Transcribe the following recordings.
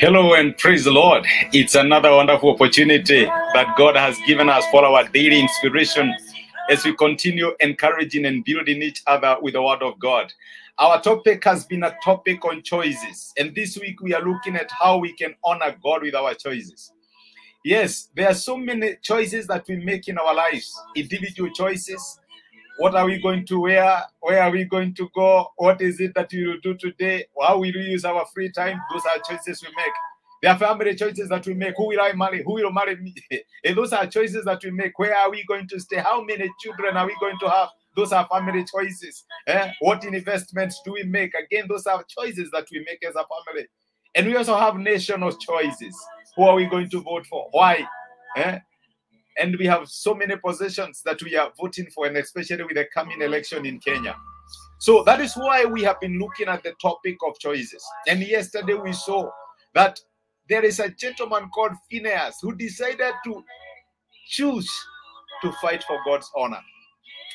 Hello and praise the Lord. It's another wonderful opportunity that God has given us for our daily inspiration as we continue encouraging and building each other with the Word of God. Our topic has been a topic on choices, and this week we are looking at how we can honor God with our choices. Yes, there are so many choices that we make in our lives, individual choices. What are we going to wear? Where are we going to go? What is it that we will do today? How will we use our free time? Those are choices we make. There are family choices that we make. Who will I marry? Who will marry me? and those are choices that we make. Where are we going to stay? How many children are we going to have? Those are family choices. Eh? What investments do we make? Again, those are choices that we make as a family. And we also have national choices. Who are we going to vote for? Why? Eh? And we have so many positions that we are voting for, and especially with the coming election in Kenya. So that is why we have been looking at the topic of choices. And yesterday we saw that there is a gentleman called Phineas who decided to choose to fight for God's honor.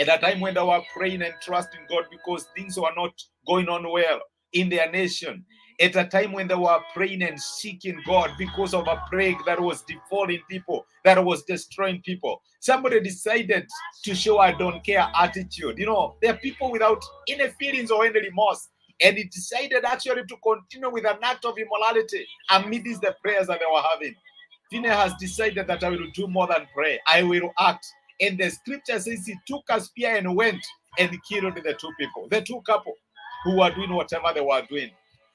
At a time when they were praying and trusting God because things were not going on well in their nation, at a time when they were praying and seeking God because of a plague that was defalling people, that was destroying people. Somebody decided to show a don't care attitude. You know, there are people without any feelings or any remorse. And he decided actually to continue with an act of immorality amidst the prayers that they were having. Phineas has decided that I will do more than pray. I will act. And the scripture says he took a spear and went and killed the two people, the two couple who were doing whatever they were doing.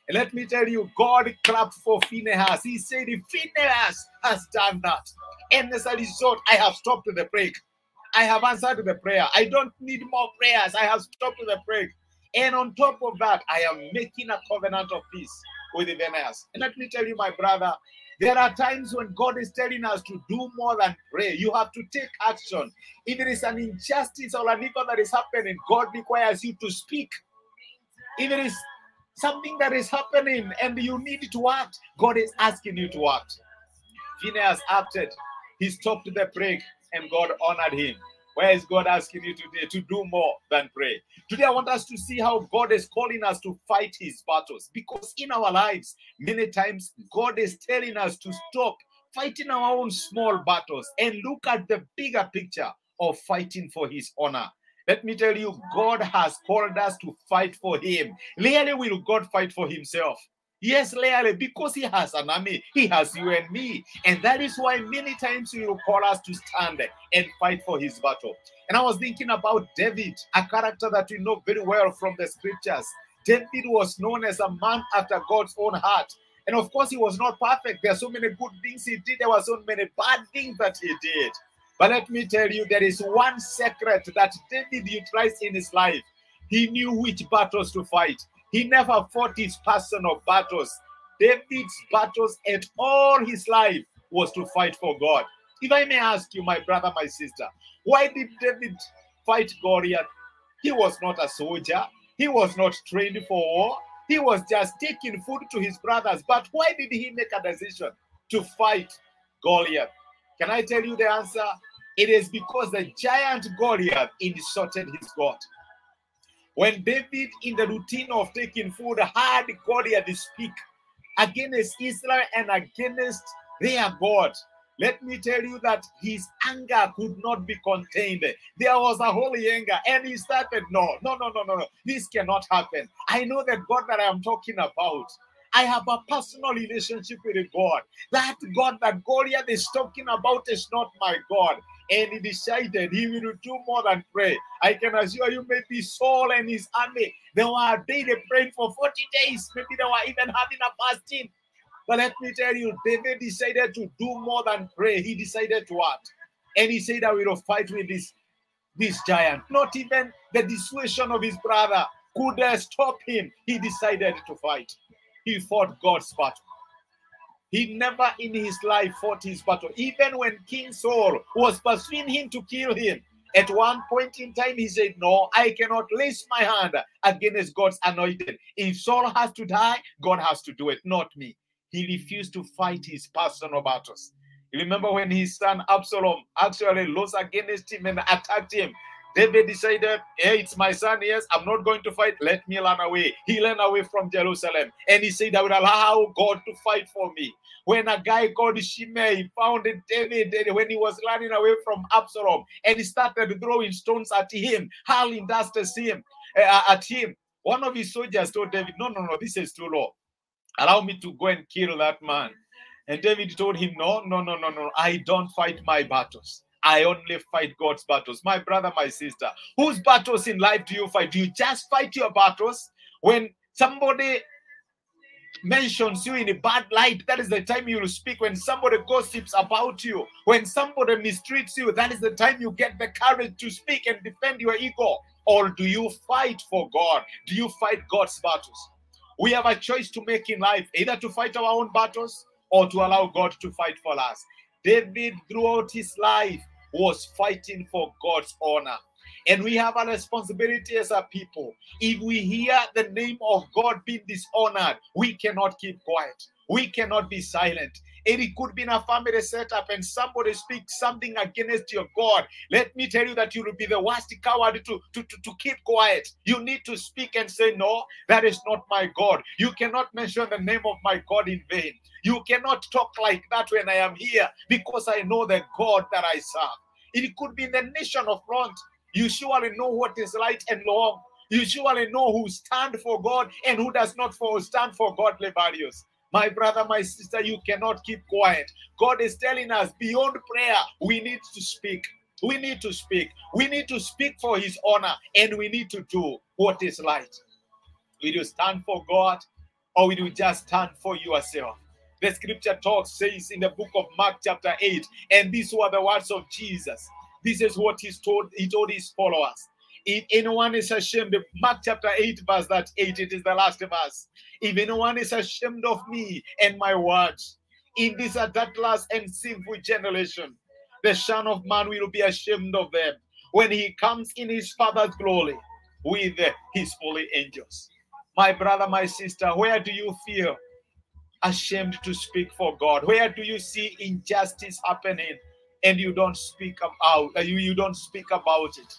And let me tell you, God clapped for Phineas. He said, if Phineas has done that, and as a result, I have stopped the break. I have answered the prayer. I don't need more prayers. I have stopped the break. And on top of that, I am making a covenant of peace with Phineas. And let me tell you, my brother, there are times when God is telling us to do more than pray. You have to take action. If it is an injustice or an evil that is happening, God requires you to speak. If it is something that is happening and you need to act, God is asking you to act. Phineas acted. He stopped the break and God honored him. Where is God asking you today to do more than pray? Today, I want us to see how God is calling us to fight his battles because in our lives, many times God is telling us to stop fighting our own small battles and look at the bigger picture of fighting for his honor. Let me tell you, God has called us to fight for Him. Rarely will God fight for Himself. Yes, rarely, because He has an army, He has you and me. And that is why many times He will call us to stand and fight for His battle. And I was thinking about David, a character that we know very well from the scriptures. David was known as a man after God's own heart. And of course, he was not perfect. There are so many good things he did, there were so many bad things that he did. But let me tell you, there is one secret that David utilized in his life. He knew which battles to fight. He never fought his personal battles. David's battles at all his life was to fight for God. If I may ask you, my brother, my sister, why did David fight Goliath? He was not a soldier. He was not trained for war. He was just taking food to his brothers. But why did he make a decision to fight Goliath? Can I tell you the answer? It is because the giant Goliath insulted his God. When David, in the routine of taking food, heard Goliath speak against Israel and against their God, let me tell you that his anger could not be contained. There was a holy anger, and he started, No, no, no, no, no, no. This cannot happen. I know the God that I am talking about. I have a personal relationship with God. That God that Goliath is talking about is not my God. And he decided he will do more than pray. I can assure you, maybe Saul and his army, they were daily praying for 40 days. Maybe they were even having a fasting. But let me tell you, David decided to do more than pray. He decided to act. And he said, I will fight with this, this giant. Not even the dissuasion of his brother could stop him. He decided to fight he fought God's battle. He never in his life fought his battle. Even when King Saul was pursuing him to kill him, at one point in time, he said, No, I cannot place my hand against God's anointed. If Saul has to die, God has to do it, not me. He refused to fight his personal battles. You remember when his son Absalom actually lost against him and attacked him? David decided, Hey, it's my son, yes, I'm not going to fight. Let me run away. He ran away from Jerusalem and he said, I will allow God to fight for me. When a guy called Shimei found David when he was running away from Absalom and he started throwing stones at him, hurling dust at him, uh, at him. One of his soldiers told David, No, no, no, this is too low. Allow me to go and kill that man. And David told him, No, no, no, no, no. I don't fight my battles. I only fight God's battles. My brother, my sister, whose battles in life do you fight? Do you just fight your battles when somebody mentions you in a bad light? That is the time you will speak. When somebody gossips about you, when somebody mistreats you, that is the time you get the courage to speak and defend your ego. Or do you fight for God? Do you fight God's battles? We have a choice to make in life either to fight our own battles or to allow God to fight for us. David, throughout his life, was fighting for God's honor. And we have a responsibility as a people. If we hear the name of God being dishonored, we cannot keep quiet. We cannot be silent. And it could be in a family setup and somebody speaks something against your God. Let me tell you that you will be the worst coward to, to, to, to keep quiet. You need to speak and say, No, that is not my God. You cannot mention the name of my God in vain. You cannot talk like that when I am here because I know the God that I serve. It could be in the nation of front. You surely know what is right and wrong. You surely know who stand for God and who does not for stand for godly values. My brother, my sister, you cannot keep quiet. God is telling us beyond prayer, we need to speak. We need to speak. We need to speak for his honor and we need to do what is right. Will you stand for God or will you just stand for yourself? The scripture talks, says in the book of Mark, chapter 8, and these were the words of Jesus. This is what he told, he told his followers. If anyone is ashamed, Mark chapter 8, verse that 8, it is the last verse. If anyone is ashamed of me and my words in this adulterous and sinful generation, the Son of Man will be ashamed of them when he comes in his Father's glory with his holy angels. My brother, my sister, where do you feel ashamed to speak for God? Where do you see injustice happening and you don't speak about uh, you, you don't speak about it?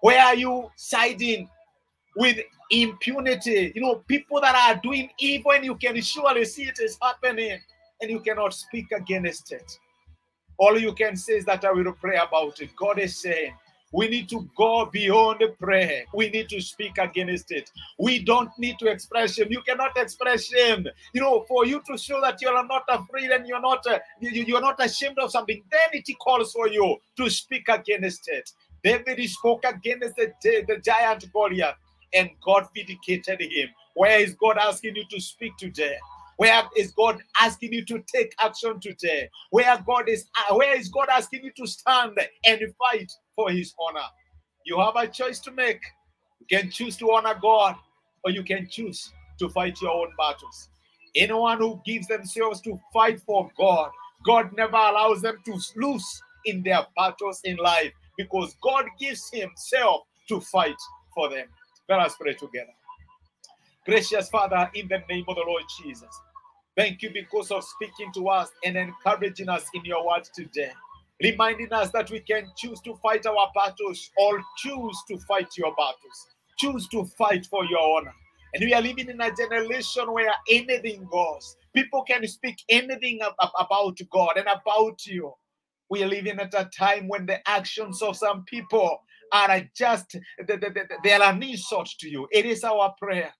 Where are you siding with impunity? You know, people that are doing evil and you can surely see it is happening and you cannot speak against it. All you can say is that I will pray about it. God is saying, we need to go beyond the prayer. We need to speak against it. We don't need to express shame. You cannot express shame. You know, for you to show that you are not afraid and you're not uh, you, you are not ashamed of something, then it calls for you to speak against it. David spoke against the, the giant Goliath, and God vindicated him. Where is God asking you to speak today? Where is God asking you to take action today? Where God is uh, where is God asking you to stand and fight for his honor? You have a choice to make. You can choose to honor God or you can choose to fight your own battles. Anyone who gives themselves to fight for God, God never allows them to lose in their battles in life because God gives Himself to fight for them. Let us pray together. Gracious Father, in the name of the Lord Jesus, thank you because of speaking to us and encouraging us in your word today, reminding us that we can choose to fight our battles or choose to fight your battles, choose to fight for your honor. And we are living in a generation where anything goes. People can speak anything about God and about you. We are living at a time when the actions of some people are just, they are an insult to you. It is our prayer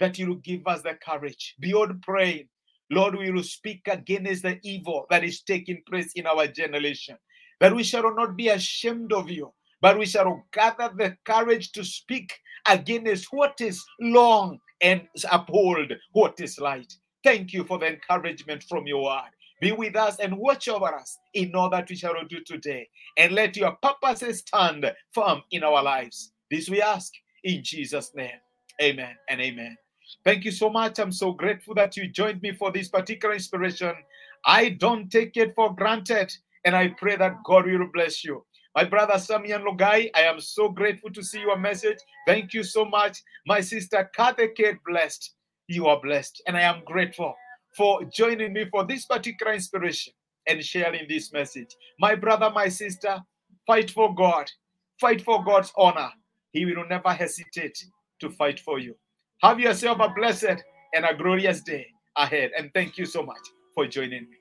that you will give us the courage beyond praying. Lord, we will speak against the evil that is taking place in our generation, that we shall not be ashamed of you, but we shall gather the courage to speak against what is long and uphold what is light. Thank you for the encouragement from your word. Be with us and watch over us in all that we shall do today. And let your purposes stand firm in our lives. This we ask in Jesus' name. Amen and amen. Thank you so much. I'm so grateful that you joined me for this particular inspiration. I don't take it for granted, and I pray that God will bless you. My brother Samian Logai, I am so grateful to see your message. Thank you so much. My sister Kathy Kate, blessed. You are blessed, and I am grateful for joining me for this particular inspiration and sharing this message. My brother, my sister, fight for God. fight for God's honor, He will never hesitate to fight for you. Have yourself a blessed and a glorious day ahead. And thank you so much for joining me.